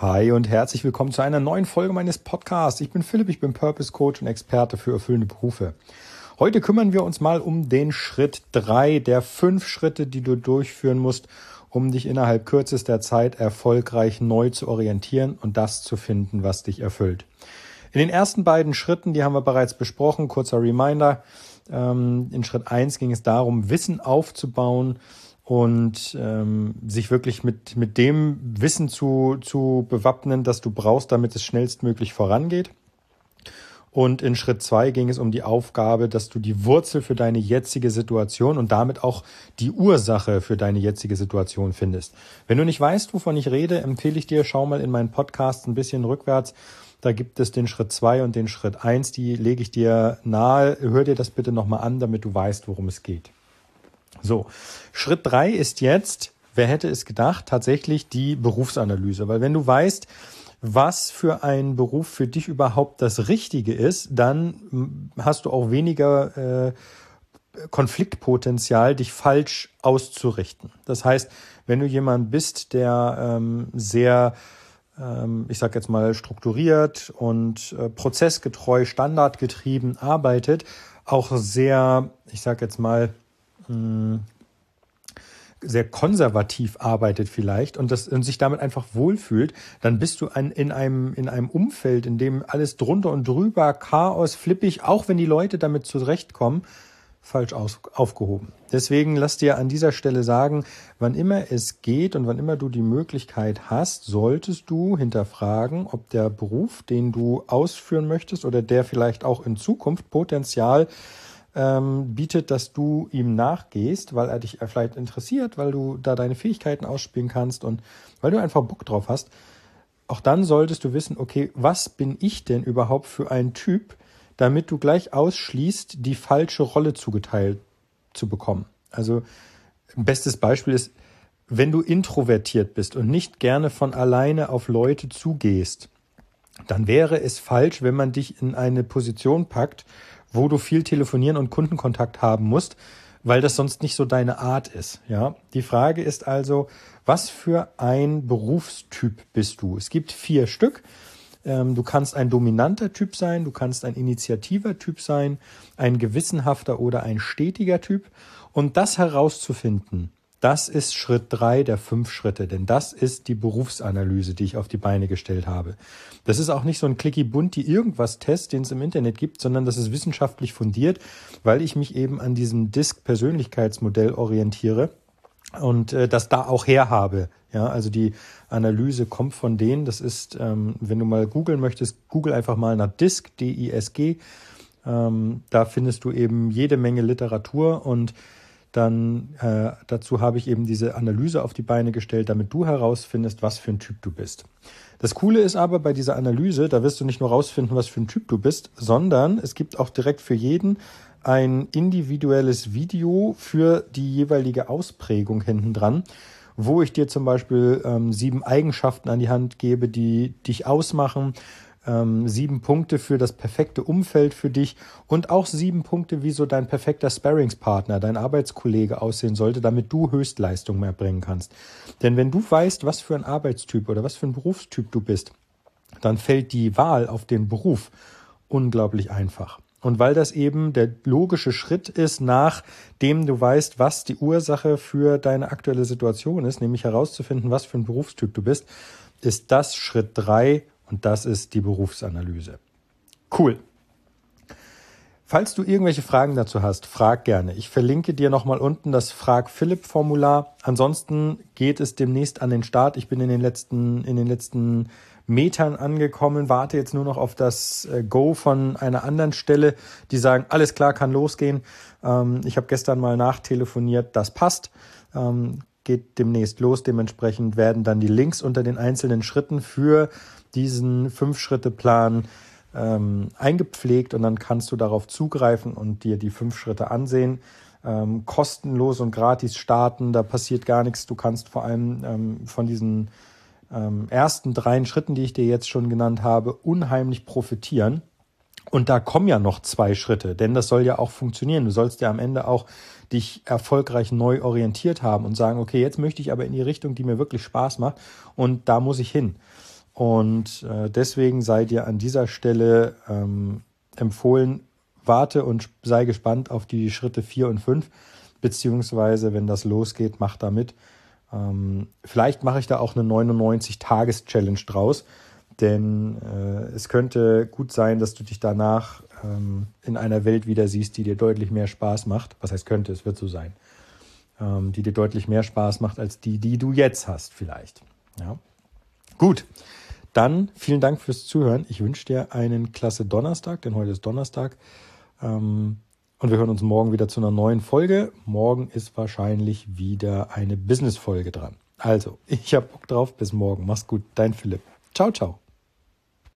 Hi und herzlich willkommen zu einer neuen Folge meines Podcasts. Ich bin Philipp, ich bin Purpose Coach und Experte für erfüllende Berufe. Heute kümmern wir uns mal um den Schritt drei der fünf Schritte, die du durchführen musst, um dich innerhalb kürzester Zeit erfolgreich neu zu orientieren und das zu finden, was dich erfüllt. In den ersten beiden Schritten, die haben wir bereits besprochen, kurzer Reminder. Ähm, in Schritt eins ging es darum, Wissen aufzubauen, und ähm, sich wirklich mit, mit dem Wissen zu, zu bewappnen, das du brauchst, damit es schnellstmöglich vorangeht. Und in Schritt zwei ging es um die Aufgabe, dass du die Wurzel für deine jetzige Situation und damit auch die Ursache für deine jetzige Situation findest. Wenn du nicht weißt, wovon ich rede, empfehle ich dir, schau mal in meinen Podcast ein bisschen rückwärts. Da gibt es den Schritt zwei und den Schritt eins. Die lege ich dir nahe. Hör dir das bitte nochmal an, damit du weißt, worum es geht. So, Schritt drei ist jetzt, wer hätte es gedacht, tatsächlich die Berufsanalyse. Weil wenn du weißt, was für ein Beruf für dich überhaupt das Richtige ist, dann hast du auch weniger äh, Konfliktpotenzial, dich falsch auszurichten. Das heißt, wenn du jemand bist, der ähm, sehr, ähm, ich sag jetzt mal, strukturiert und äh, prozessgetreu, standardgetrieben arbeitet, auch sehr, ich sag jetzt mal, sehr konservativ arbeitet vielleicht und, das, und sich damit einfach wohlfühlt, dann bist du ein, in, einem, in einem Umfeld, in dem alles drunter und drüber, Chaos, flippig, auch wenn die Leute damit zurechtkommen, falsch aus, aufgehoben. Deswegen lass dir an dieser Stelle sagen, wann immer es geht und wann immer du die Möglichkeit hast, solltest du hinterfragen, ob der Beruf, den du ausführen möchtest oder der vielleicht auch in Zukunft Potenzial ähm, bietet, dass du ihm nachgehst, weil er dich vielleicht interessiert, weil du da deine Fähigkeiten ausspielen kannst und weil du einfach Bock drauf hast. Auch dann solltest du wissen, okay, was bin ich denn überhaupt für ein Typ, damit du gleich ausschließt, die falsche Rolle zugeteilt zu bekommen. Also bestes Beispiel ist, wenn du introvertiert bist und nicht gerne von alleine auf Leute zugehst, dann wäre es falsch, wenn man dich in eine Position packt, wo du viel telefonieren und Kundenkontakt haben musst, weil das sonst nicht so deine Art ist. Ja, die Frage ist also, was für ein Berufstyp bist du? Es gibt vier Stück. Ähm, du kannst ein dominanter Typ sein, du kannst ein initiativer Typ sein, ein gewissenhafter oder ein stetiger Typ. Und das herauszufinden, das ist Schritt drei der fünf Schritte, denn das ist die Berufsanalyse, die ich auf die Beine gestellt habe. Das ist auch nicht so ein clicky bunt, die irgendwas Test, den es im Internet gibt, sondern das ist wissenschaftlich fundiert, weil ich mich eben an diesem Disk-Persönlichkeitsmodell orientiere und äh, das da auch herhabe. Ja, also die Analyse kommt von denen. Das ist, ähm, wenn du mal googeln möchtest, google einfach mal nach DISC, D-I-S-G. Ähm, da findest du eben jede Menge Literatur und dann äh, dazu habe ich eben diese Analyse auf die Beine gestellt, damit du herausfindest, was für ein Typ du bist. Das Coole ist aber bei dieser Analyse, da wirst du nicht nur herausfinden, was für ein Typ du bist, sondern es gibt auch direkt für jeden ein individuelles Video für die jeweilige Ausprägung hinten dran, wo ich dir zum Beispiel ähm, sieben Eigenschaften an die Hand gebe, die dich ausmachen ähm, sieben Punkte für das perfekte Umfeld für dich und auch sieben Punkte, wie so dein perfekter Sparringspartner, dein Arbeitskollege aussehen sollte, damit du Höchstleistung mehr bringen kannst. Denn wenn du weißt, was für ein Arbeitstyp oder was für ein Berufstyp du bist, dann fällt die Wahl auf den Beruf unglaublich einfach. Und weil das eben der logische Schritt ist, nachdem du weißt, was die Ursache für deine aktuelle Situation ist, nämlich herauszufinden, was für ein Berufstyp du bist, ist das Schritt drei und das ist die Berufsanalyse. Cool. Falls du irgendwelche Fragen dazu hast, frag gerne. Ich verlinke dir nochmal unten das Frag Philipp Formular. Ansonsten geht es demnächst an den Start. Ich bin in den letzten, in den letzten Metern angekommen, warte jetzt nur noch auf das äh, Go von einer anderen Stelle, die sagen, alles klar, kann losgehen. Ähm, ich habe gestern mal nachtelefoniert, das passt. Geht demnächst los. Dementsprechend werden dann die Links unter den einzelnen Schritten für diesen Fünf-Schritte-Plan ähm, eingepflegt und dann kannst du darauf zugreifen und dir die fünf Schritte ansehen. Ähm, kostenlos und gratis starten, da passiert gar nichts. Du kannst vor allem ähm, von diesen ähm, ersten drei Schritten, die ich dir jetzt schon genannt habe, unheimlich profitieren. Und da kommen ja noch zwei Schritte, denn das soll ja auch funktionieren. Du sollst ja am Ende auch dich erfolgreich neu orientiert haben und sagen, okay, jetzt möchte ich aber in die Richtung, die mir wirklich Spaß macht und da muss ich hin. Und äh, deswegen sei dir an dieser Stelle ähm, empfohlen, warte und sei gespannt auf die Schritte 4 und 5, beziehungsweise wenn das losgeht, mach da mit. Ähm, vielleicht mache ich da auch eine 99-Tages-Challenge draus, denn äh, es könnte gut sein, dass du dich danach ähm, in einer Welt wieder siehst, die dir deutlich mehr Spaß macht. Was heißt könnte, es wird so sein. Ähm, die dir deutlich mehr Spaß macht als die, die du jetzt hast, vielleicht. Ja. Gut. Dann vielen Dank fürs Zuhören. Ich wünsche dir einen klasse Donnerstag, denn heute ist Donnerstag. Ähm, und wir hören uns morgen wieder zu einer neuen Folge. Morgen ist wahrscheinlich wieder eine Business-Folge dran. Also, ich habe Bock drauf. Bis morgen. Mach's gut. Dein Philipp. Ciao, ciao.